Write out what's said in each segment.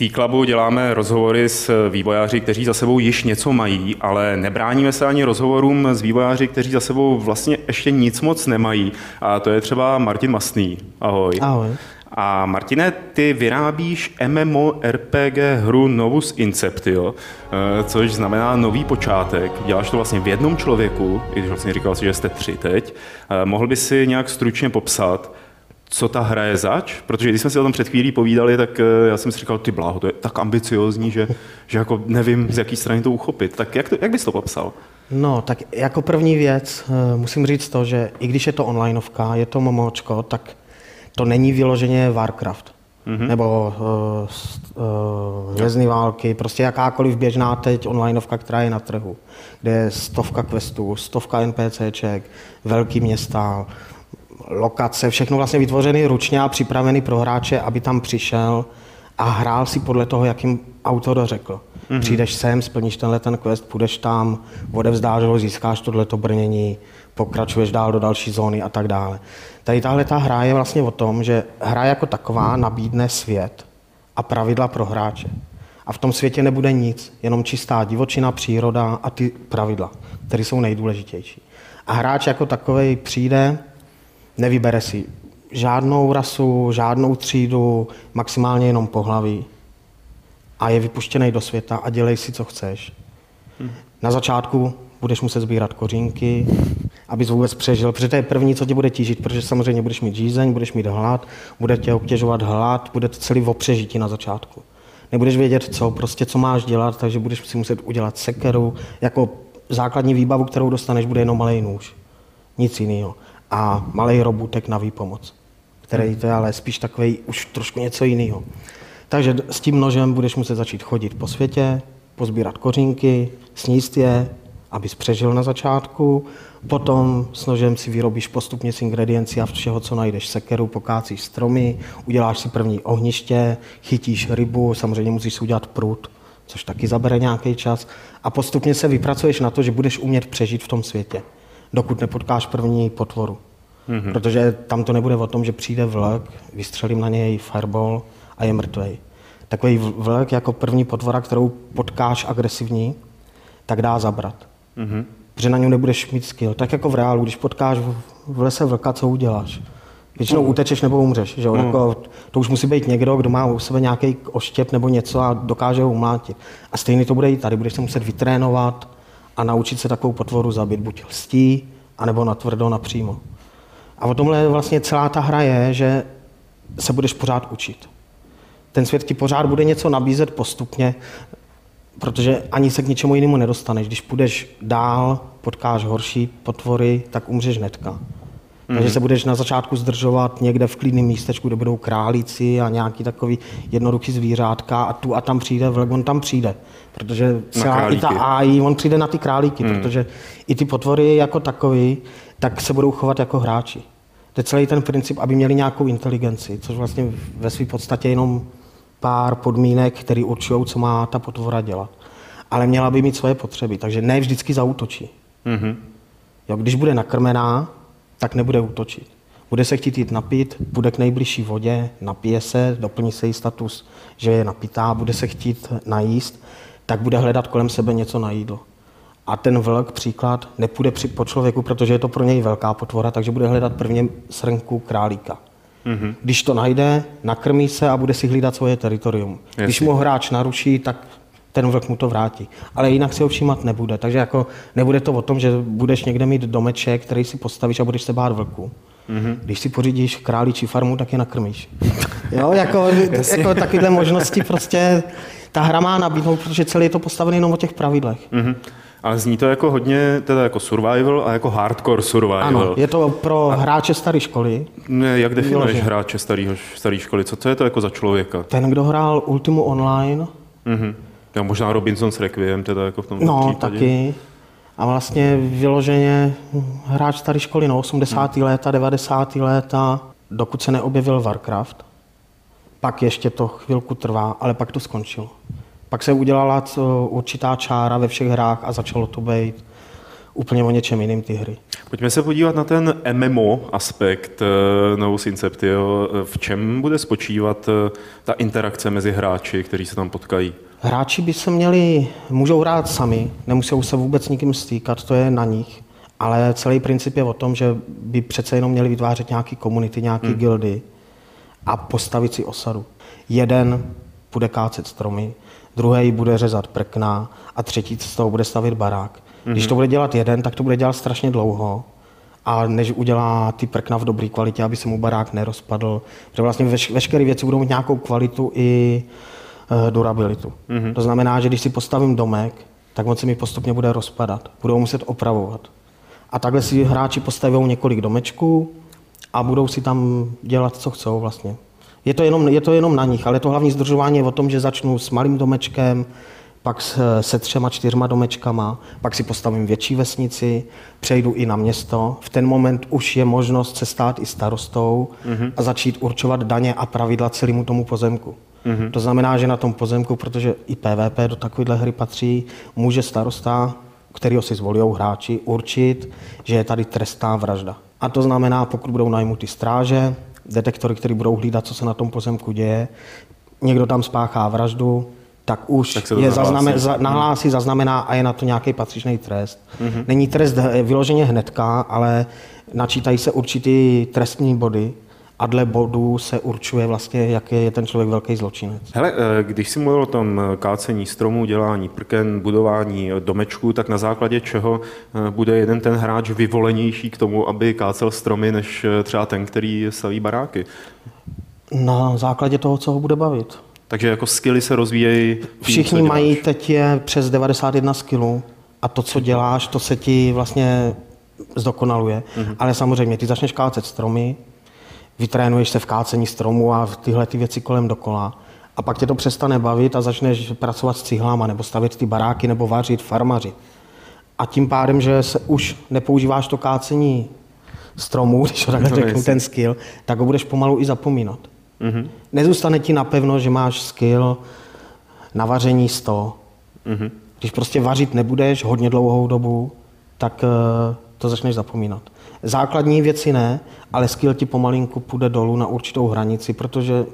T-Clubu děláme rozhovory s vývojáři, kteří za sebou již něco mají, ale nebráníme se ani rozhovorům s vývojáři, kteří za sebou vlastně ještě nic moc nemají. A to je třeba Martin Masný. Ahoj. Ahoj. A Martine, ty vyrábíš MMORPG hru Novus Inceptio, eh, což znamená nový počátek. Děláš to vlastně v jednom člověku, i když vlastně říkal si, že jste tři teď. Eh, mohl by si nějak stručně popsat, co ta hra je zač, protože když jsme si o tom před chvílí povídali, tak eh, já jsem si říkal, ty bláho, to je tak ambiciozní, že, že jako nevím, z jaký strany to uchopit. Tak jak, to, jak bys to popsal? No, tak jako první věc musím říct to, že i když je to onlineovka, je to momočko, tak to není vyloženě Warcraft. Mm-hmm. Nebo uh, uh, války, prostě jakákoliv běžná teď onlineovka, která je na trhu, kde je stovka questů, stovka NPCček, velký města, lokace, všechno vlastně vytvořené ručně a připravený pro hráče, aby tam přišel a hrál si podle toho, jak jim autor řekl. Mm-hmm. Přijdeš sem, splníš tenhle ten quest, půjdeš tam, odevzdáš ho, získáš tohleto brnění, pokračuješ dál do další zóny a tak dále. Tady tahle ta hra je vlastně o tom, že hra jako taková nabídne svět a pravidla pro hráče. A v tom světě nebude nic, jenom čistá divočina, příroda a ty pravidla, které jsou nejdůležitější. A hráč jako takový přijde, nevybere si žádnou rasu, žádnou třídu, maximálně jenom pohlaví a je vypuštěný do světa a dělej si, co chceš. Hmm. Na začátku budeš muset sbírat kořínky, abys vůbec přežil, protože to je první, co tě bude tížit, protože samozřejmě budeš mít žízeň, budeš mít hlad, bude tě obtěžovat hlad, bude to celý o přežití na začátku. Nebudeš vědět, co, prostě co máš dělat, takže budeš si muset udělat sekeru, jako základní výbavu, kterou dostaneš, bude jenom malý nůž. Nic jiného. A malý robutek na výpomoc, který to je ale spíš takový už trošku něco jiného. Takže s tím nožem budeš muset začít chodit po světě, pozbírat kořínky, sníst je, abys přežil na začátku, potom s nožem si vyrobíš postupně z ingrediencí a všeho, co najdeš, sekeru, pokácíš stromy, uděláš si první ohniště, chytíš rybu, samozřejmě musíš si udělat prut, což taky zabere nějaký čas. A postupně se vypracuješ na to, že budeš umět přežít v tom světě, dokud nepotkáš první potvoru. Mm-hmm. Protože tam to nebude o tom, že přijde vlk, vystřelím na něj fireball a je mrtvej. Takový vlk jako první potvora, kterou potkáš agresivní, tak dá zabrat. Mm-hmm. Protože na něm nebudeš mít skill. Tak jako v reálu, když potkáš v lese vlka, co uděláš? Většinou mm. utečeš nebo umřeš. Že? Mm. Jako, to už musí být někdo, kdo má u sebe nějaký oštěp nebo něco a dokáže ho umlátit. A stejně to bude i tady. Budeš se muset vytrénovat a naučit se takovou potvoru zabít. Buď lstí, anebo na tvrdo, napřímo. A o tomhle vlastně celá ta hra je, že se budeš pořád učit. Ten svět ti pořád bude něco nabízet postupně protože ani se k ničemu jinému nedostaneš. Když půjdeš dál, potkáš horší potvory, tak umřeš netka. Mm-hmm. Takže se budeš na začátku zdržovat někde v klidném místečku, kde budou králíci a nějaký takový jednoduchý zvířátka a tu a tam přijde vlk, on tam přijde. Protože celá i ta AI, on přijde na ty králíky, mm. protože i ty potvory jako takový, tak se budou chovat jako hráči. To je celý ten princip, aby měli nějakou inteligenci, což vlastně ve své podstatě jenom pár podmínek, které určují, co má ta potvora dělat. Ale měla by mít svoje potřeby, takže ne vždycky zautočí. Mm-hmm. Jo, když bude nakrmená, tak nebude útočit. Bude se chtít jít napít, bude k nejbližší vodě, napije se, doplní se jí status, že je napitá, bude se chtít najíst, tak bude hledat kolem sebe něco na jídlo. A ten vlk, příklad, nepůjde při, po člověku, protože je to pro něj velká potvora, takže bude hledat prvně srnku králíka. Mm-hmm. Když to najde, nakrmí se a bude si hlídat svoje teritorium. Jasně. Když mu hráč naruší, tak ten vlk mu to vrátí. Ale jinak si ho všímat nebude. Takže jako nebude to o tom, že budeš někde mít domeček, který si postavíš a budeš se bát vlku. Mm-hmm. Když si pořídíš králičí farmu, tak je nakrmíš. jo, jako, jako takovéhle možnosti prostě ta hra má nabídnout, protože celý je to postavený jenom o těch pravidlech. Mm-hmm. Ale zní to jako hodně teda jako survival a jako hardcore survival. Ano, je to pro a... hráče staré školy. Ne, jak definuješ Vyložen. hráče starého, staré školy? Co to je to jako za člověka? Ten, kdo hrál Ultimu Online. Mhm. Já možná Robinson's Requiem teda jako v tom No, případě. taky. A vlastně vyloženě hráč staré školy, no, 80. Hmm. léta, 90. léta, dokud se neobjevil Warcraft. Pak ještě to chvilku trvá, ale pak to skončilo. Pak se udělala určitá čára ve všech hrách a začalo to být úplně o něčem jiným ty hry. Pojďme se podívat na ten MMO aspekt eh, Novus Inceptio. V čem bude spočívat eh, ta interakce mezi hráči, kteří se tam potkají? Hráči by se měli, můžou hrát sami, nemusí se vůbec nikým stýkat, to je na nich. Ale celý princip je o tom, že by přece jenom měli vytvářet nějaké komunity, nějaké hmm. gildy a postavit si osadu. Jeden bude kácet stromy, druhý bude řezat prkna a třetí z toho bude stavit barák. Mm-hmm. Když to bude dělat jeden, tak to bude dělat strašně dlouho. A než udělá ty prkna v dobré kvalitě, aby se mu barák nerozpadl. Protože vlastně veš- veškeré věci budou mít nějakou kvalitu i e, durabilitu. Mm-hmm. To znamená, že když si postavím domek, tak on se mi postupně bude rozpadat. Budou muset opravovat. A takhle si hráči postaví několik domečků a budou si tam dělat, co chcou vlastně. Je to jenom, je to jenom na nich, ale to hlavní zdržování je o tom, že začnu s malým domečkem, pak se třema, čtyřma domečkama, pak si postavím větší vesnici, přejdu i na město. V ten moment už je možnost se stát i starostou mm-hmm. a začít určovat daně a pravidla celému tomu pozemku. Mm-hmm. To znamená, že na tom pozemku, protože i PVP do takovéhle hry patří, může starosta, kterého si zvolí hráči, určit, že je tady trestná vražda. A to znamená, pokud budou najmuty stráže, detektory, které budou hlídat, co se na tom pozemku děje, někdo tam spáchá vraždu, tak už tak je zaznamen, za, nahlásí, zaznamená a je na to nějaký patřičný trest. Mm-hmm. Není trest vyloženě hnedka, ale načítají se určitý trestní body, a dle bodů se určuje vlastně, jaký je ten člověk velký zločinec. Hele, eh, když jsi mluvil o tom kácení stromů, dělání prken, budování domečků, tak na základě čeho eh, bude jeden ten hráč vyvolenější k tomu, aby kácel stromy, než eh, třeba ten, který staví baráky? Na základě toho, co ho bude bavit. Takže jako skilly se rozvíjejí. Všichni mají teď je přes 91 skillů a to, co děláš, to se ti vlastně zdokonaluje. Mm-hmm. Ale samozřejmě, ty začneš kácet stromy, vytrénuješ se v kácení stromů a tyhle ty věci kolem dokola. A pak tě to přestane bavit a začneš pracovat s cihlama, nebo stavět ty baráky, nebo vařit, farmařit. A tím pádem, že se už nepoužíváš to kácení stromů, když to takhle no, řeknu, ten skill, tak ho budeš pomalu i zapomínat. Mm-hmm. Nezůstane ti napevno, že máš skill na vaření 100. Mm-hmm. Když prostě vařit nebudeš hodně dlouhou dobu, tak uh, to začneš zapomínat. Základní věci ne, ale skill ti pomalinku půjde dolů na určitou hranici, protože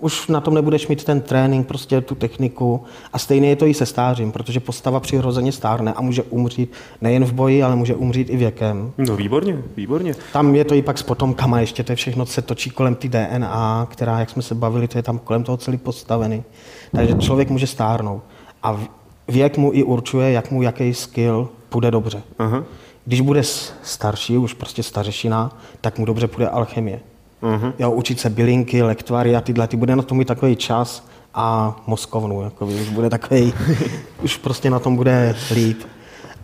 už na tom nebudeš mít ten trénink, prostě tu techniku. A stejně je to i se stářím, protože postava přirozeně stárne a může umřít nejen v boji, ale může umřít i věkem. No výborně, výborně. Tam je to i pak s potomkama, ještě to je všechno, se točí kolem ty DNA, která, jak jsme se bavili, to je tam kolem toho celý postavený. Takže člověk může stárnout. A věk mu i určuje, jak mu jaký skill půjde dobře. Aha. Když bude starší, už prostě stařešina, tak mu dobře půjde alchemie. Uh-huh. Jo, učit se bylinky, lektvary a tyhle, ty bude na tom mít takový čas a mozkovnu, jako už bude takový, už prostě na tom bude líp.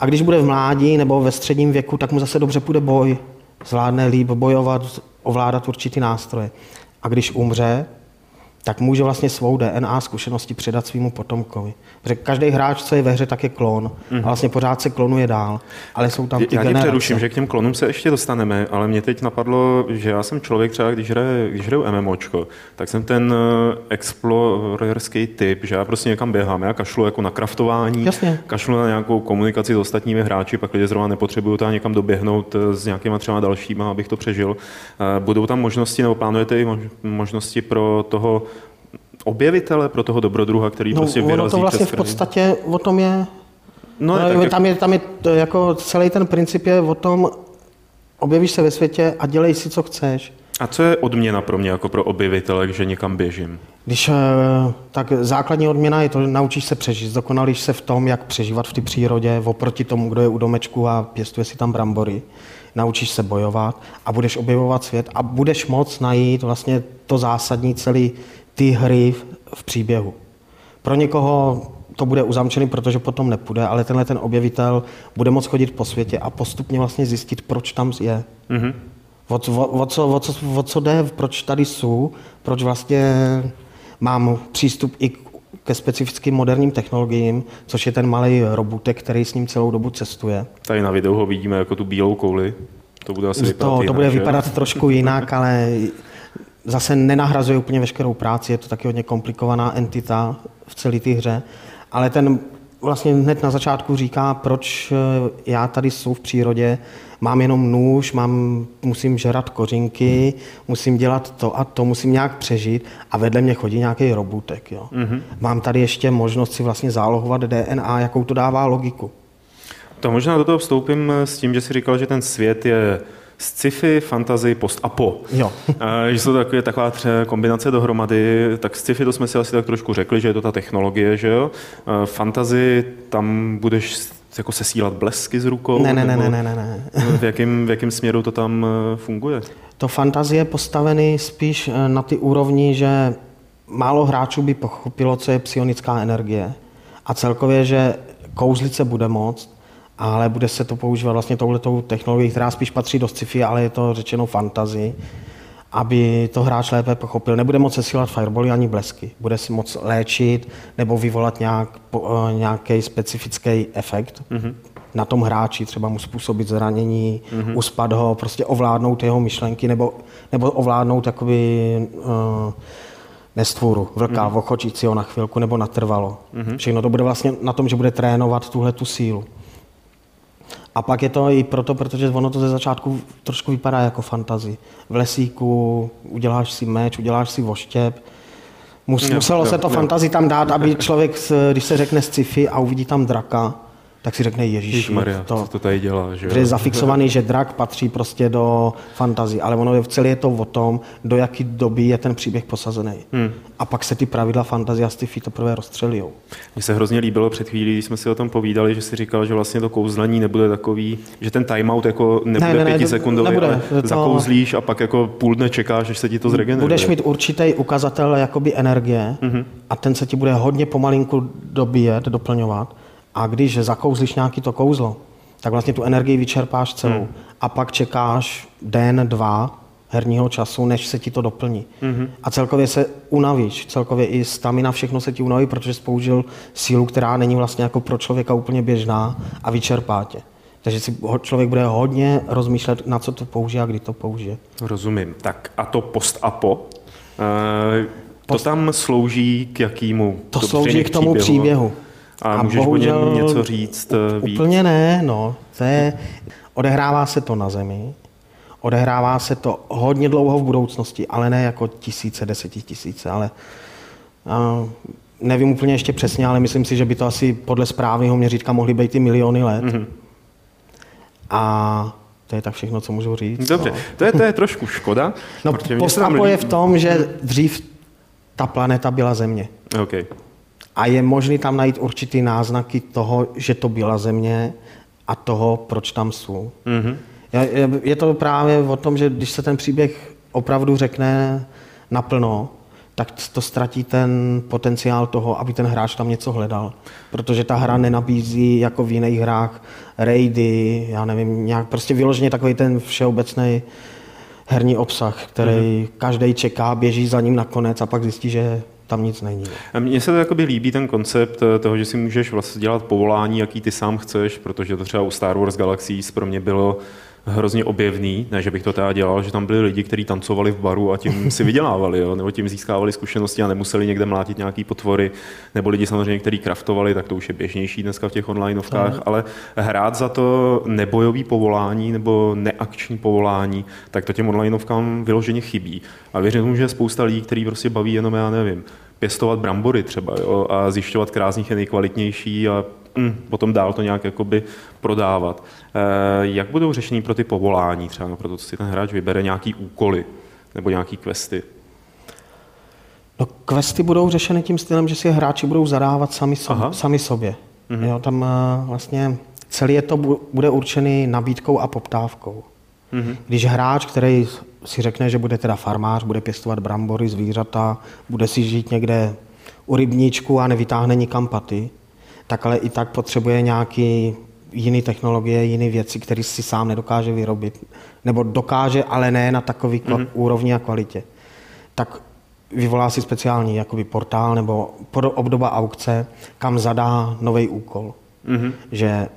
A když bude v mládí nebo ve středním věku, tak mu zase dobře půjde boj, zvládne líp bojovat, ovládat určitý nástroje. A když umře, tak může vlastně svou DNA zkušenosti předat svýmu potomkovi. Protože každý hráč, co je ve hře, tak je klon. Mm-hmm. A vlastně pořád se klonuje dál. Ale jsou tam ty Já tě přeruším, že k těm klonům se ještě dostaneme, ale mě teď napadlo, že já jsem člověk třeba, když hraje, když hraju MMOčko, tak jsem ten eh, explorerský typ, že já prostě někam běhám, já kašlu jako na kraftování, Jasně. kašlu na nějakou komunikaci s ostatními hráči, pak lidi zrovna nepotřebuju tam někam doběhnout eh, s nějakýma třeba dalšíma, abych to přežil. Eh, budou tam možnosti, nebo plánujete i možnosti pro toho objevitele pro toho dobrodruha, který no, prostě vyrazí to vlastně v podstatě o tom je, no, no, tak tam, je, tam je jako celý ten princip je o tom, objevíš se ve světě a dělej si, co chceš. A co je odměna pro mě jako pro objevitele, že někam běžím? Když, eh, tak základní odměna je to, naučíš se přežít, dokonalíš se v tom, jak přežívat v té přírodě, oproti tomu, kdo je u domečku a pěstuje si tam brambory. Naučíš se bojovat a budeš objevovat svět a budeš moc najít vlastně to zásadní celý ty hry v příběhu. Pro někoho to bude uzamčený, protože potom nepůjde, ale tenhle ten objevitel bude moct chodit po světě a postupně vlastně zjistit, proč tam je. Mm-hmm. O, o, o, co, o, co, o co jde, proč tady jsou, proč vlastně mám přístup i ke specifickým moderním technologiím, což je ten malý robotek, který s ním celou dobu cestuje. Tady na videu ho vidíme jako tu bílou kouli. To bude asi vypadat to, jinak, to bude že? vypadat trošku jinak, ale zase nenahrazuje úplně veškerou práci, je to taky hodně komplikovaná entita v celé té hře, ale ten vlastně hned na začátku říká, proč eh, já tady jsou v přírodě, mám jenom nůž, mám, musím žerat kořinky, musím dělat to a to, musím nějak přežít a vedle mě chodí nějaký robotek. Jo. Mm-hmm. Mám tady ještě možnost si vlastně zálohovat DNA, jakou to dává logiku. To možná do toho vstoupím s tím, že si říkal, že ten svět je sci-fi, fantasy, post-apo. Jo. že jsou takové, taková tře kombinace dohromady, tak sci-fi to jsme si asi tak trošku řekli, že je to ta technologie, že jo. Fantasy, tam budeš jako sesílat blesky z rukou? Ne, ne, ne, ne, ne, ne. V jakém, v jakém směru to tam eh, funguje? To fantazie je postavený spíš eh, na ty úrovni, že málo hráčů by pochopilo, co je psionická energie. A celkově, že kouzlit se bude moct, ale bude se to používat vlastně touhletou technologií, která spíš patří do sci-fi, ale je to řečeno fantazii, aby to hráč lépe pochopil. Nebude moct sesílat fireboly ani blesky. Bude si moc léčit nebo vyvolat nějak, eh, nějaký specifický efekt mm-hmm. na tom hráči, třeba mu způsobit zranění, mm-hmm. uspat ho, prostě ovládnout jeho myšlenky nebo, nebo ovládnout takový uh, nestvůru, vlka, mm-hmm. ochočícího na chvilku nebo natrvalo. Mm-hmm. Všechno to bude vlastně na tom, že bude trénovat tuhle tu sílu. A pak je to i proto, protože ono to ze začátku trošku vypadá jako fantazi. V lesíku uděláš si meč, uděláš si voštěp. Mus, muselo jo, se to jo. fantazi tam dát, aby člověk, když se řekne sci-fi a uvidí tam draka, tak si řekne Ježíš, Maria, to, co to tady dělá. Že je zafixovaný, že drak patří prostě do fantazy, ale ono je, celé je to o tom, do jaký doby je ten příběh posazený. Hmm. A pak se ty pravidla fantazy a sci-fi teprve rozstřelí. Mně se hrozně líbilo před chvílí, když jsme si o tom povídali, že si říkal, že vlastně to kouzlení nebude takový, že ten timeout jako nebude ne, ne, pětisekundový, nebude, ale to... zakouzlíš a pak jako půl dne čekáš, až se ti to zregeneruje. Budeš mít určitý ukazatel jakoby energie hmm. a ten se ti bude hodně pomalinku dobíjet, doplňovat a když zakouzlíš nějaký to kouzlo, tak vlastně tu energii vyčerpáš celou. Hmm. A pak čekáš den, dva herního času, než se ti to doplní. hmm A celkově se unavíš, celkově i stamina, všechno se ti unaví, protože jsi použil sílu, která není vlastně jako pro člověka úplně běžná a vyčerpá tě. Takže si člověk bude hodně rozmýšlet, na co to použije a kdy to použije. Rozumím. Tak a to post-apo? E, to tam slouží k jakýmu? To slouží k tomu příběhu. příběhu. A, a můžeš bohužel, o něm něco říct eh, víc? Úplně ne, no. To je, odehrává se to na zemi, odehrává se to hodně dlouho v budoucnosti, ale ne jako tisíce, desetitisíce, ale a, nevím úplně ještě přesně, ale myslím si, že by to asi podle správného měřítka mohly být i miliony let. Mm-hmm. A to je tak všechno, co můžu říct. Dobře, no. to, je, to je trošku škoda. No, postapo je v tom, že dřív ta planeta byla Země. Okay a je možné tam najít určitý náznaky toho, že to byla země a toho, proč tam jsou. Mm-hmm. Je, je to právě o tom, že když se ten příběh opravdu řekne naplno, tak to ztratí ten potenciál toho, aby ten hráč tam něco hledal. Protože ta hra nenabízí jako v jiných hrách raidy, já nevím, nějak prostě vyloženě takový ten všeobecný herní obsah, který mm-hmm. každý čeká, běží za ním nakonec a pak zjistí, že tam nic není. Mně se to líbí ten koncept eh, toho, že si můžeš vlastně dělat povolání, jaký ty sám chceš, protože to třeba u Star Wars Galaxies pro mě bylo hrozně objevný, ne, že bych to teda dělal, že tam byli lidi, kteří tancovali v baru a tím si vydělávali, jo, nebo tím získávali zkušenosti a nemuseli někde mlátit nějaký potvory, nebo lidi samozřejmě, kteří kraftovali, tak to už je běžnější dneska v těch onlineovkách, no. ale hrát za to nebojový povolání nebo neakční povolání, tak to těm onlineovkám vyloženě chybí. A věřím tomu, že je spousta lidí, kteří prostě baví jenom, já nevím, pěstovat brambory třeba jo, a zjišťovat, nich je nejkvalitnější a potom dál to nějak jakoby prodávat. E, jak budou řešení pro ty povolání třeba, pro to, co si ten hráč vybere, nějaký úkoly nebo nějaký questy? No, questy budou řešeny tím stylem, že si je hráči budou zadávat sami, so, sami sobě. Mm-hmm. Jo, tam uh, vlastně celý je to bude určený nabídkou a poptávkou. Mm-hmm. Když hráč, který si řekne, že bude teda farmář, bude pěstovat brambory, zvířata, bude si žít někde u rybníčku a nevytáhne nikam paty, tak ale i tak potřebuje nějaký jiný technologie, jiné věci, které si sám nedokáže vyrobit. Nebo dokáže, ale ne na takový mm-hmm. úrovni a kvalitě. Tak vyvolá si speciální jakoby portál nebo obdoba aukce, kam zadá nový úkol. Mm-hmm. Že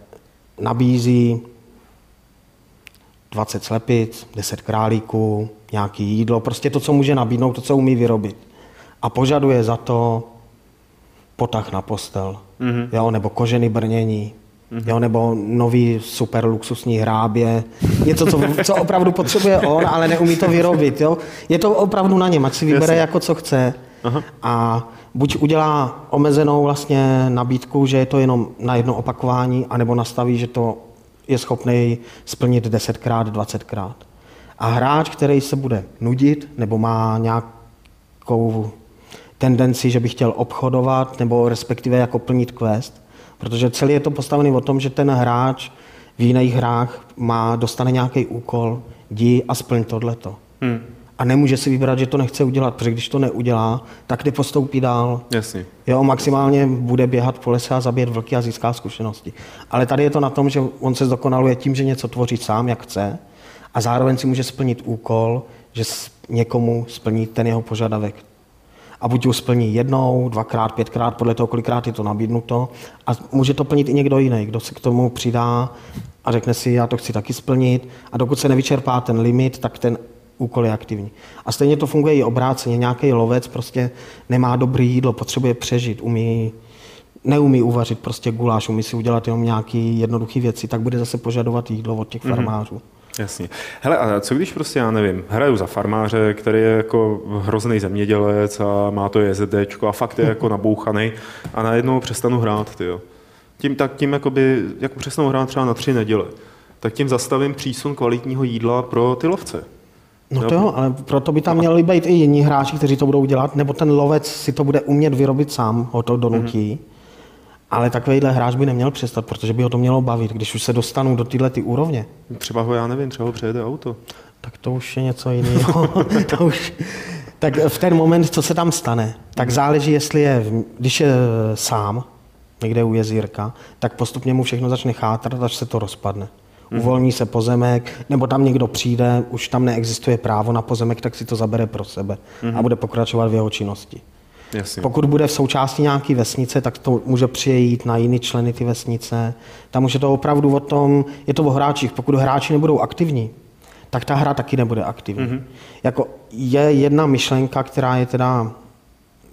nabízí 20 slepic, 10 králíků, nějaký jídlo, prostě to, co může nabídnout, to, co umí vyrobit. A požaduje za to potah na postel, Mm-hmm. Jo, nebo kožený brnění. Mm-hmm. Jo, nebo nový super luxusní hrábě. Něco, co, co opravdu potřebuje on, ale neumí to vyrobit. Jo. Je to opravdu na něm, ať si vybere Jasně. jako co chce. Aha. A buď udělá omezenou vlastně nabídku, že je to jenom na jedno opakování, anebo nastaví, že to je schopný splnit 10krát, 20krát. A hráč, který se bude nudit, nebo má nějakou tendenci, že by chtěl obchodovat, nebo respektive jako plnit quest, protože celý je to postavený o tom, že ten hráč v jiných hrách má, dostane nějaký úkol, jdi a splň tohleto. Hmm a nemůže si vybrat, že to nechce udělat, protože když to neudělá, tak nepostoupí dál. Jasně. Jo, maximálně bude běhat po lese a zabít vlky a získá zkušenosti. Ale tady je to na tom, že on se zdokonaluje tím, že něco tvoří sám, jak chce, a zároveň si může splnit úkol, že někomu splní ten jeho požadavek. A buď ho splní jednou, dvakrát, pětkrát, podle toho, kolikrát je to nabídnuto. A může to plnit i někdo jiný, kdo se k tomu přidá a řekne si, já to chci taky splnit. A dokud se nevyčerpá ten limit, tak ten úkol je aktivní. A stejně to funguje i obráceně. Nějaký lovec prostě nemá dobrý jídlo, potřebuje přežít, umí, neumí uvařit prostě guláš, umí si udělat jenom nějaké jednoduché věci, tak bude zase požadovat jídlo od těch mm-hmm. Jasně. Hele, a co když prostě, já nevím, hraju za farmáře, který je jako hrozný zemědělec a má to JZDčko a fakt je jako nabouchaný a najednou přestanu hrát, tyjo. Tím tak tím jakoby, jako přestanu hrát třeba na tři neděle, tak tím zastavím přísun kvalitního jídla pro ty lovce. No to jo, ale proto by tam měli být i jiní hráči, kteří to budou dělat, nebo ten lovec si to bude umět vyrobit sám, ho to donutí. Mm-hmm. Ale takovýhle hráč by neměl přestat, protože by ho to mělo bavit, když už se dostanou do téhle ty úrovně. Třeba ho, já nevím, třeba ho přejede auto. Tak to už je něco jiného. to už... Tak v ten moment, co se tam stane, tak záleží, jestli je, když je sám, někde u jezírka, tak postupně mu všechno začne chátrat, až se to rozpadne uvolní se pozemek, nebo tam někdo přijde, už tam neexistuje právo na pozemek, tak si to zabere pro sebe mm-hmm. a bude pokračovat v jeho činnosti. Jasně. Pokud bude v součástí nějaké vesnice, tak to může přejít na jiné členy ty vesnice. Tam už je to opravdu o tom, je to o hráčích. Pokud hráči nebudou aktivní, tak ta hra taky nebude aktivní. Mm-hmm. Jako je jedna myšlenka, která je teda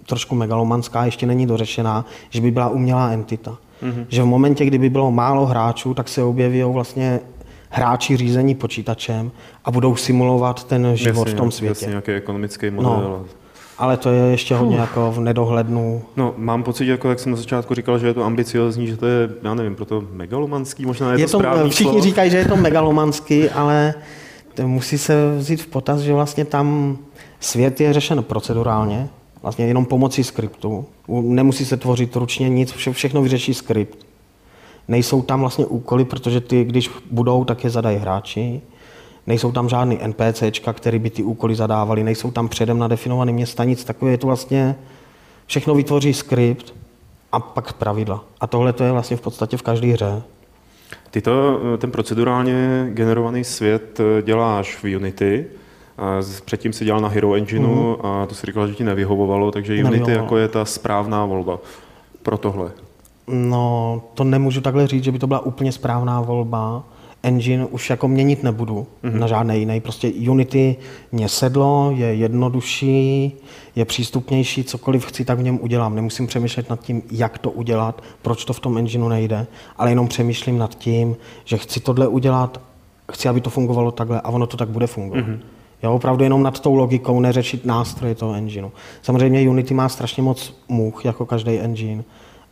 trošku megalomanská, ještě není dořešená, že by byla umělá entita. Mm-hmm. Že v momentě, kdyby bylo málo hráčů, tak se objeví vlastně hráči řízení počítačem a budou simulovat ten život jasně, v tom světě. Jasně, nějaký ekonomický model. No, ale to je ještě hodně jako v nedohlednu. No, mám pocit, jako jak jsem na začátku říkal, že je to ambiciozní, že to je, já nevím, proto megalomanský, možná je, je to, to Všichni slovo. říkají, že je to megalomanský, ale musí se vzít v potaz, že vlastně tam svět je řešen procedurálně, vlastně jenom pomocí skriptu. Nemusí se tvořit ručně nic, vše, všechno vyřeší skript. Nejsou tam vlastně úkoly, protože ty, když budou, tak je zadají hráči. Nejsou tam žádný NPCčka, který by ty úkoly zadávali, nejsou tam předem nadefinované města, nic takové. Je to vlastně, všechno vytvoří skript a pak pravidla. A tohle to je vlastně v podstatě v každé hře. Ty to, ten procedurálně generovaný svět děláš v Unity, Předtím si dělal na Hero Engineu mm. a to si říkal, že ti nevyhovovalo, takže Unity nevyhovovalo. jako je ta správná volba pro tohle. No, to nemůžu takhle říct, že by to byla úplně správná volba. Engine už jako měnit nebudu mm-hmm. na žádné jiné. Prostě Unity mě sedlo, je jednodušší, je přístupnější, cokoliv chci, tak v něm udělám. Nemusím přemýšlet nad tím, jak to udělat, proč to v tom engineu nejde, ale jenom přemýšlím nad tím, že chci tohle udělat, chci, aby to fungovalo takhle a ono to tak bude fungovat. Mm-hmm. Jo, opravdu jenom nad tou logikou neřešit nástroje toho engineu. Samozřejmě Unity má strašně moc much, jako každý engine,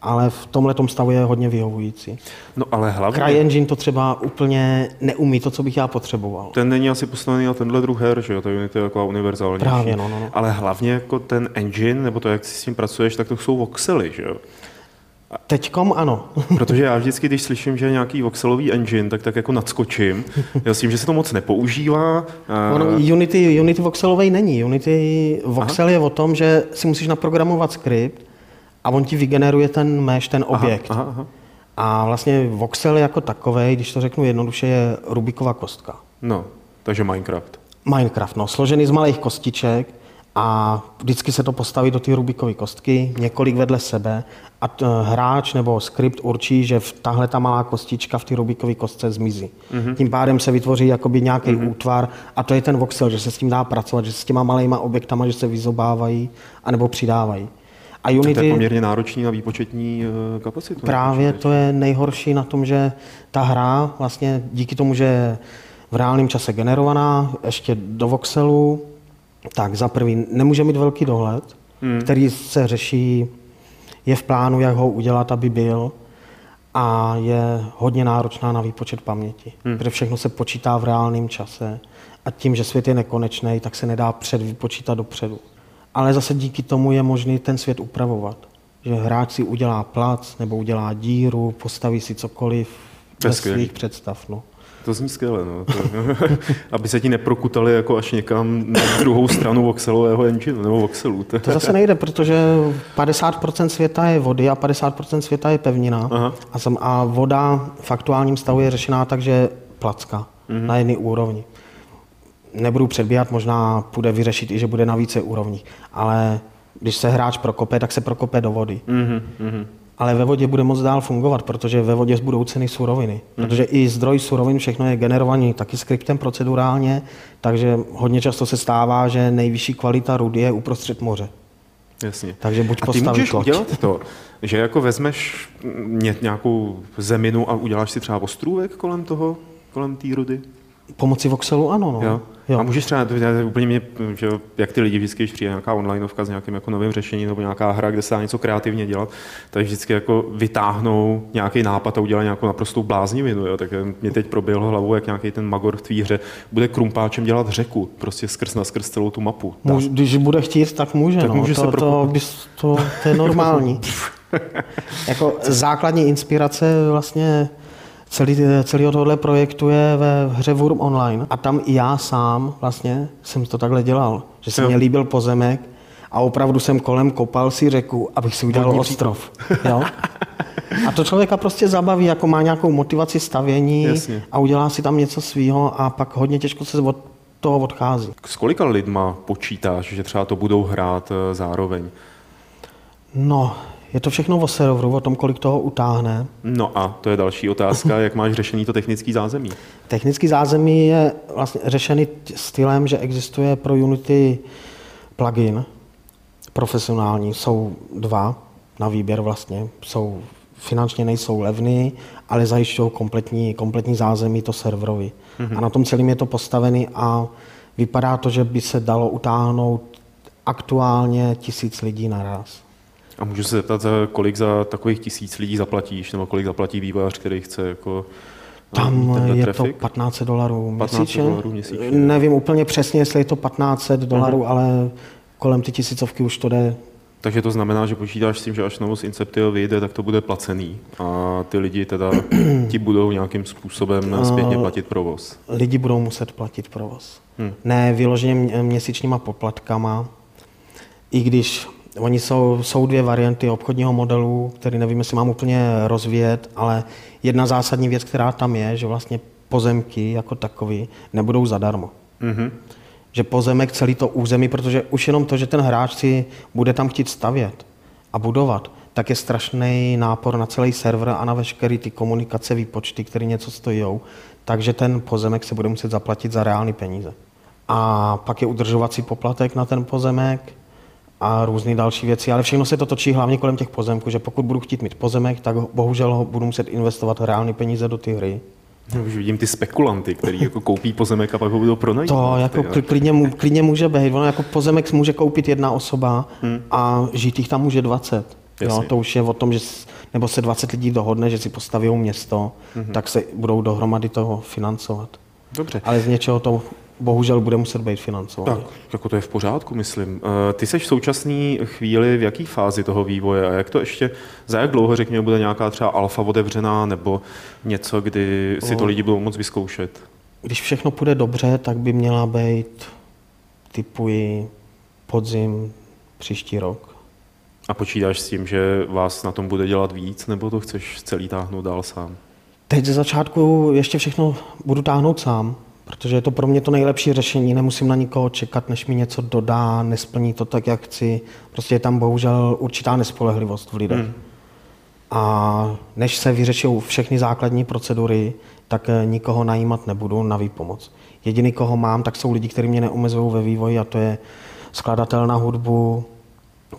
ale v tomhle stavu je hodně vyhovující. No ale hlavně... CryEngine to třeba úplně neumí to, co bych já potřeboval. Ten není asi postavený na tenhle druh her, že jo? To Unity je jako univerzální. Právě, no, no, no. Ale hlavně jako ten engine, nebo to, jak si s tím pracuješ, tak to jsou voxely, že jo? Teďkom ano. Protože já vždycky, když slyším, že je nějaký voxelový engine, tak tak jako nadskočím. Já s tím, že se to moc nepoužívá. Ono, Unity, Unity voxelový není. Unity voxel aha. je o tom, že si musíš naprogramovat skript a on ti vygeneruje ten mesh, ten objekt. Aha, aha, aha. A vlastně voxel jako takový, když to řeknu jednoduše, je Rubikova kostka. No, takže Minecraft. Minecraft, no, složený z malých kostiček a vždycky se to postaví do té Rubikové kostky, několik vedle sebe a t, hráč nebo skript určí, že v tahle ta malá kostička v té Rubikové kostce zmizí. Mm-hmm. Tím pádem se vytvoří jakoby nějaký mm-hmm. útvar a to je ten voxel, že se s tím dá pracovat, že se s těma malýma objektama, že se vyzobávají anebo přidávají. A Unity... To je poměrně náročný na výpočetní eh, kapacitu. Právě to je nejhorší na tom, že ta hra vlastně díky tomu, že je v reálném čase generovaná, ještě do voxelu, tak za prvý nemůže mít velký dohled, hmm. který se řeší, je v plánu, jak ho udělat, aby byl a je hodně náročná na výpočet paměti, hmm. protože všechno se počítá v reálném čase a tím, že svět je nekonečný, tak se nedá předvypočítat dopředu. Ale zase díky tomu je možný ten svět upravovat. Že hráč si udělá plac nebo udělá díru, postaví si cokoliv ve svých představ. No. To zní skvěle, no. To, aby se ti neprokutali jako až někam na druhou stranu voxelového engine nebo voxelu. To... zase nejde, protože 50% světa je vody a 50% světa je pevnina. Aha. A, voda v aktuálním stavu je řešená tak, že je placka mm-hmm. na jedné úrovni. Nebudu předbíhat, možná půjde vyřešit i, že bude na více úrovních, ale když se hráč prokope, tak se prokope do vody. Mm-hmm ale ve vodě bude moc dál fungovat, protože ve vodě budou ceny suroviny. Hmm. Protože i zdroj surovin, všechno je generovaný taky skriptem procedurálně, takže hodně často se stává, že nejvyšší kvalita rudy je uprostřed moře. Jasně. Takže buď a ty můžeš loď. udělat to, že jako vezmeš nějakou zeminu a uděláš si třeba ostrůvek kolem toho, kolem té rudy? Pomocí voxelu ano. No. Jo. Jo. A můžeš třeba, to úplně mě, že jak ty lidi vždycky, když přijde nějaká onlineovka s nějakým jako novým řešením nebo nějaká hra, kde se dá něco kreativně dělat, tak vždycky jako vytáhnou nějaký nápad a udělají nějakou naprostou bláznivinu. Jo. Tak mě teď proběhlo hlavou, jak nějaký ten magor v tvý hře bude krumpáčem dělat řeku, prostě skrz na skrz celou tu mapu. Můž, když bude chtít, tak může. Tak no. může to, se to, bys, to, to, je normální. jako základní inspirace vlastně celý, celý tohle projektu je ve hře Wurm Online. A tam i já sám vlastně jsem to takhle dělal. Že se mi líbil pozemek a opravdu jsem kolem kopal si řeku, abych si udělal Vodní ostrov. Jo? A to člověka prostě zabaví, jako má nějakou motivaci stavění Jasně. a udělá si tam něco svýho a pak hodně těžko se od toho odchází. S kolika lidma počítáš, že třeba to budou hrát eh, zároveň? No, je to všechno o serveru, o tom, kolik toho utáhne. No a to je další otázka, jak máš řešený to technický zázemí? Technický zázemí je vlastně řešený stylem, že existuje pro Unity plugin profesionální. Jsou dva na výběr vlastně. Jsou finančně nejsou levný, ale zajišťují kompletní, kompletní zázemí to serverovi. Mm-hmm. A na tom celém je to postavený a vypadá to, že by se dalo utáhnout aktuálně tisíc lidí naraz. A můžu se zeptat, kolik za takových tisíc lidí zaplatíš, nebo kolik zaplatí vývojář, který chce jako eh, tam je trafik? to 15 dolarů měsíčně. Nevím úplně přesně, jestli je to 1500 dolarů, uh-huh. ale kolem ty tisícovky už to jde. Takže to znamená, že počítáš s tím, že až Novus Inceptio vyjde, tak to bude placený a ty lidi teda ti budou nějakým způsobem zpětně platit provoz. Lidi budou muset platit provoz. Hmm. Ne vyloženě měsíčníma poplatkama, i když Oni jsou, jsou dvě varianty obchodního modelu, který nevím, jestli mám úplně rozvíjet, ale jedna zásadní věc, která tam je, že vlastně pozemky jako takový nebudou zadarmo. Mm-hmm. Že pozemek celý to území, protože už jenom to, že ten hráč si bude tam chtít stavět a budovat, tak je strašný nápor na celý server a na veškeré ty komunikace, výpočty, které něco stojí. Takže ten pozemek se bude muset zaplatit za reální peníze. A pak je udržovací poplatek na ten pozemek, a různé další věci, ale všechno se to točí hlavně kolem těch pozemků, že pokud budu chtít mít pozemek, tak bohužel ho budu muset investovat reálné peníze do ty hry. No, už vidím ty spekulanty, kteří jako koupí pozemek a pak ho budou pronajímat. To jako klidně, klidně může být. Ono jako pozemek může koupit jedna osoba hmm. a žít jich tam může 20. Jo, to už je o tom, že nebo se 20 lidí dohodne, že si postaví město, hmm. tak se budou dohromady toho financovat. Dobře. Ale z něčeho to bohužel bude muset být financovaný. Tak, jako to je v pořádku, myslím. Eh, ty seš v současné chvíli v jaký fázi toho vývoje a jak to ještě, za jak dlouho, řekněme, bude nějaká třeba alfa otevřená nebo něco, kdy si to lidi budou moc vyzkoušet? Když všechno půjde dobře, tak by měla být typuji podzim příští rok. A počítáš s tím, že vás na tom bude dělat víc, nebo to chceš celý táhnout dál sám? Teď ze začátku ještě všechno budu táhnout sám, protože je to pro mě to nejlepší řešení. Nemusím na nikoho čekat, než mi něco dodá, nesplní to tak, jak chci. Prostě je tam bohužel určitá nespolehlivost v lidech. Hmm. A než se vyřeší všechny základní procedury, tak eh, nikoho najímat nebudu na výpomoc. Jediný, koho mám, tak jsou lidi, kteří mě neomezují ve vývoji a to je skladatel na hudbu,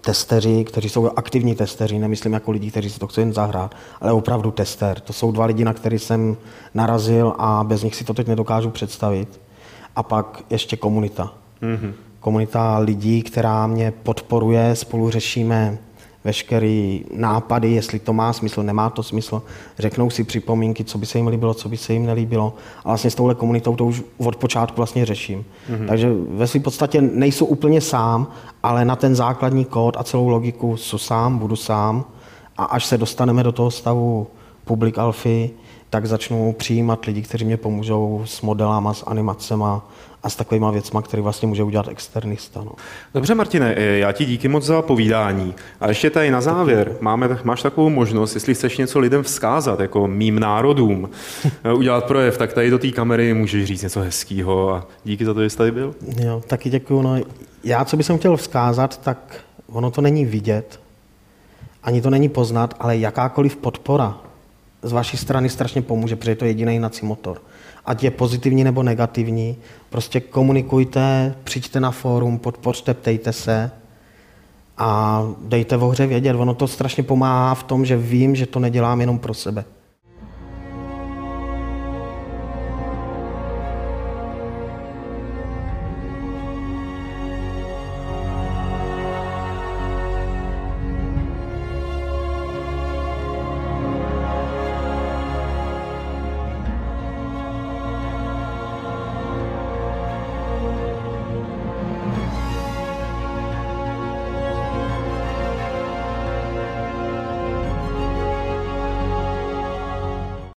testeři, kteří jsou aktivní testeři, nemyslím jako lidi, kteří si to chtějí jen zahrát, ale opravdu tester. To jsou dva lidi, na který jsem narazil a bez nich si to teď nedokážu představit. A pak ještě komunita. Mm-hmm. Komunita lidí, která mě podporuje, spolu řešíme veškeré nápady, jestli to má smysl, nemá to smysl, řeknou si připomínky, co by se jim líbilo, co by se jim nelíbilo. A vlastně s touhle komunitou to už od počátku vlastně řeším. Mm-hmm. Takže ve své podstatě nejsou úplně sám, ale na ten základní kód a celou logiku jsou sám, budu sám. A až se dostaneme do toho stavu public alfy, tak začnu přijímat lidi, kteří mě pomůžou s modelama, s animacema a s takovýma věcma, které vlastně může udělat externista. No. Dobře, Martine, eh, já ti díky moc za povídání. A ještě tady na závěr, máme, máš takovou možnost, jestli chceš něco lidem vzkázat, jako mým národům, eh, udělat projev, tak tady do té kamery můžeš říct něco hezkého a díky za to, že jsi tady byl. Jo, taky děkuju. No, já, co bych chtěl vzkázat, tak ono to není vidět, ani to není poznat, ale jakákoliv podpora z vaší strany strašně pomůže, protože je to jediný hnací motor. Ať je pozitivní nebo negativní, prostě komunikujte, přijďte na fórum, podpořte, ptejte se a dejte v hře vědět. Ono to strašně pomáhá v tom, že vím, že to nedělám jenom pro sebe.